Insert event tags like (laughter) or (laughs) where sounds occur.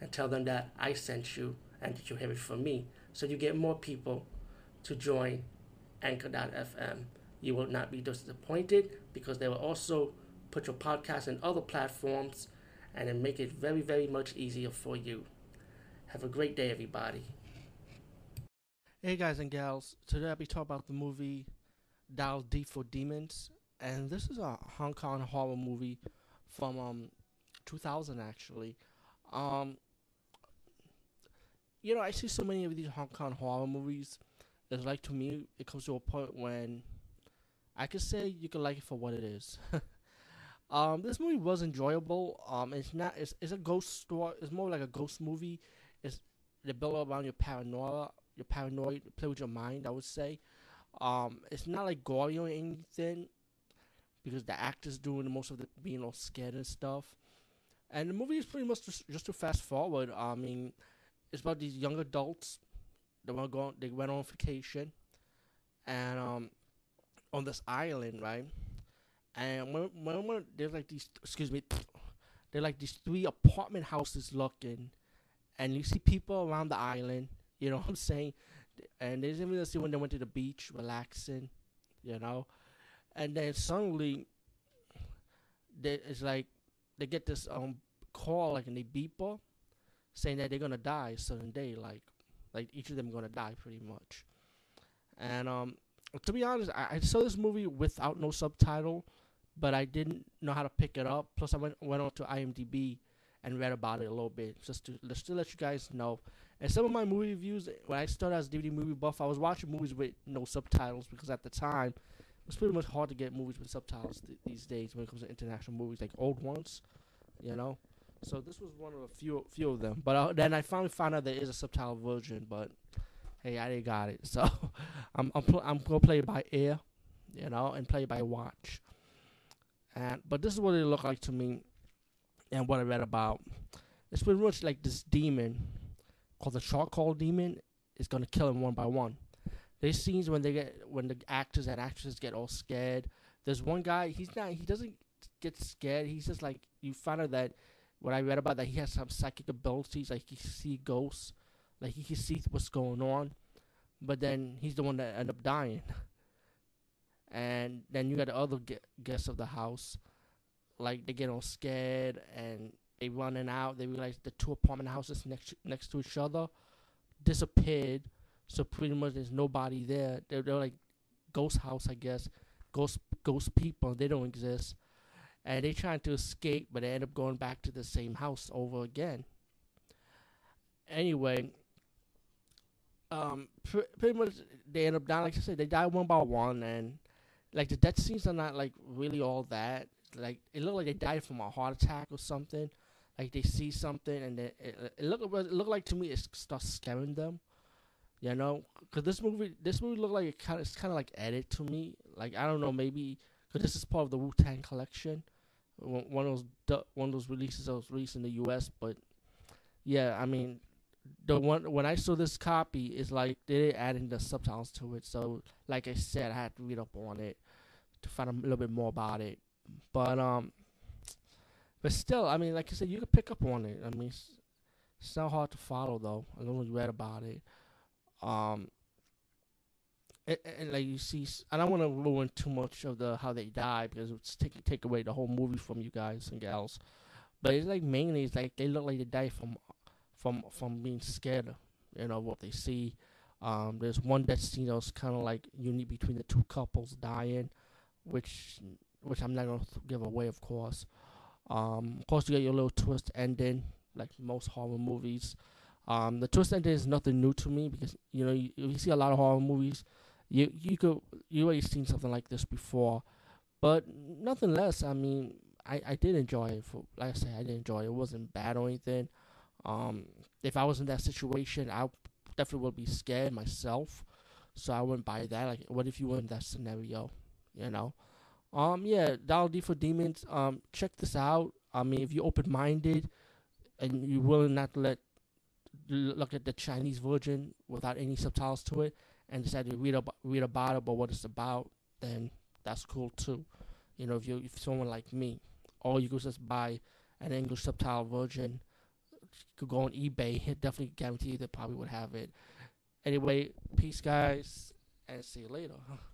and tell them that I sent you and that you have it from me. So you get more people to join Anchor.fm. You will not be disappointed because they will also put your podcast in other platforms and then make it very, very much easier for you. Have a great day, everybody. Hey, guys and gals. Today I'll be talking about the movie Dial D for Demons. And this is a Hong Kong horror movie from um 2000 actually. Um, you know, I see so many of these Hong Kong horror movies. It's like to me, it comes to a point when I could say you can like it for what it is. (laughs) um, this movie was enjoyable. Um, it's not. It's, it's a ghost story. It's more like a ghost movie. It's they build around your paranoia, your paranoid, play with your mind. I would say. Um, it's not like gory or anything because the actors doing most of the being all scared and stuff. And the movie is pretty much just, just to fast forward. I mean, it's about these young adults that were going. They went on vacation, and um, on this island, right? And when when, when there's like these, excuse me, (sniffs) they're like these three apartment houses looking, and you see people around the island. You know (laughs) what I'm saying? And they didn't even see when they went to the beach, relaxing. You know, and then suddenly, they, it's like they get this um call like and they beeper saying that they're gonna die a certain day, like like each of them gonna die pretty much. And um to be honest, I, I saw this movie without no subtitle, but I didn't know how to pick it up. Plus I went went on to IMDb and read about it a little bit just to just to let you guys know. And some of my movie reviews when I started as DVD movie buff, I was watching movies with no subtitles because at the time it's pretty much hard to get movies with subtitles th- these days when it comes to international movies, like old ones, you know. So this was one of a few few of them. But then I finally found out there is a subtitle version. But hey, I didn't got it, so (laughs) I'm I'm, pl- I'm gonna play it by ear, you know, and play by watch. And but this is what it looked like to me, and what I read about. It's pretty much like this demon called the charcoal demon is gonna kill him one by one. There's scenes when they get when the actors and actresses get all scared. There's one guy. He's not. He doesn't get scared. He's just like you find out that what I read about that he has some psychic abilities, like he see ghosts, like he can see what's going on. But then he's the one that end up dying. (laughs) And then you got the other guests of the house, like they get all scared and they running out. They realize the two apartment houses next next to each other disappeared so pretty much there's nobody there. They're, they're like ghost house, I guess. Ghost ghost people. They don't exist, and they trying to escape, but they end up going back to the same house over again. Anyway, um, pr- pretty much they end up dying. Like I said, they die one by one, and like the death scenes are not like really all that. Like it looked like they died from a heart attack or something. Like they see something, and it, it, it looked it looked like to me it starts scaring them. You know, because this movie, this movie looked like it kind of, it's kind of like edited to me. Like I don't know, maybe this is part of the Wu Tang collection, one of those one of those releases that was released in the U.S. But yeah, I mean, the one when I saw this copy, it's like they adding the subtitles to it. So like I said, I had to read up on it to find a little bit more about it. But um, but still, I mean, like I said, you can pick up on it. I mean, it's, it's not hard to follow though. I know you read about it. Um, and, and, like you see, I don't want to ruin too much of the how they die because it's take take away the whole movie from you guys and gals. But it's like mainly it's like they look like they die from from from being scared, you know, what they see. Um, there's one death scene that was kind of like unique between the two couples dying, which which I'm not gonna give away, of course. Um, of course, you get your little twist ending, like most horror movies. Um, the twist ending is nothing new to me because you know you, you see a lot of horror movies. You you could you already seen something like this before, but nothing less. I mean, I, I did enjoy it. For like I said, I did enjoy it. It wasn't bad or anything. Um, if I was in that situation, I definitely would be scared myself. So I wouldn't buy that. Like, what if you were in that scenario? You know. Um, yeah, Dial D for Demons. Um, check this out. I mean, if you're open minded and you're willing not let look at the Chinese version without any subtitles to it, and decide to read about read about it, but what it's about, then that's cool too. You know, if you if someone like me, or you could just buy an English subtitle version, could go on eBay. Definitely guarantee they probably would have it. Anyway, peace, guys, and see you later. (laughs)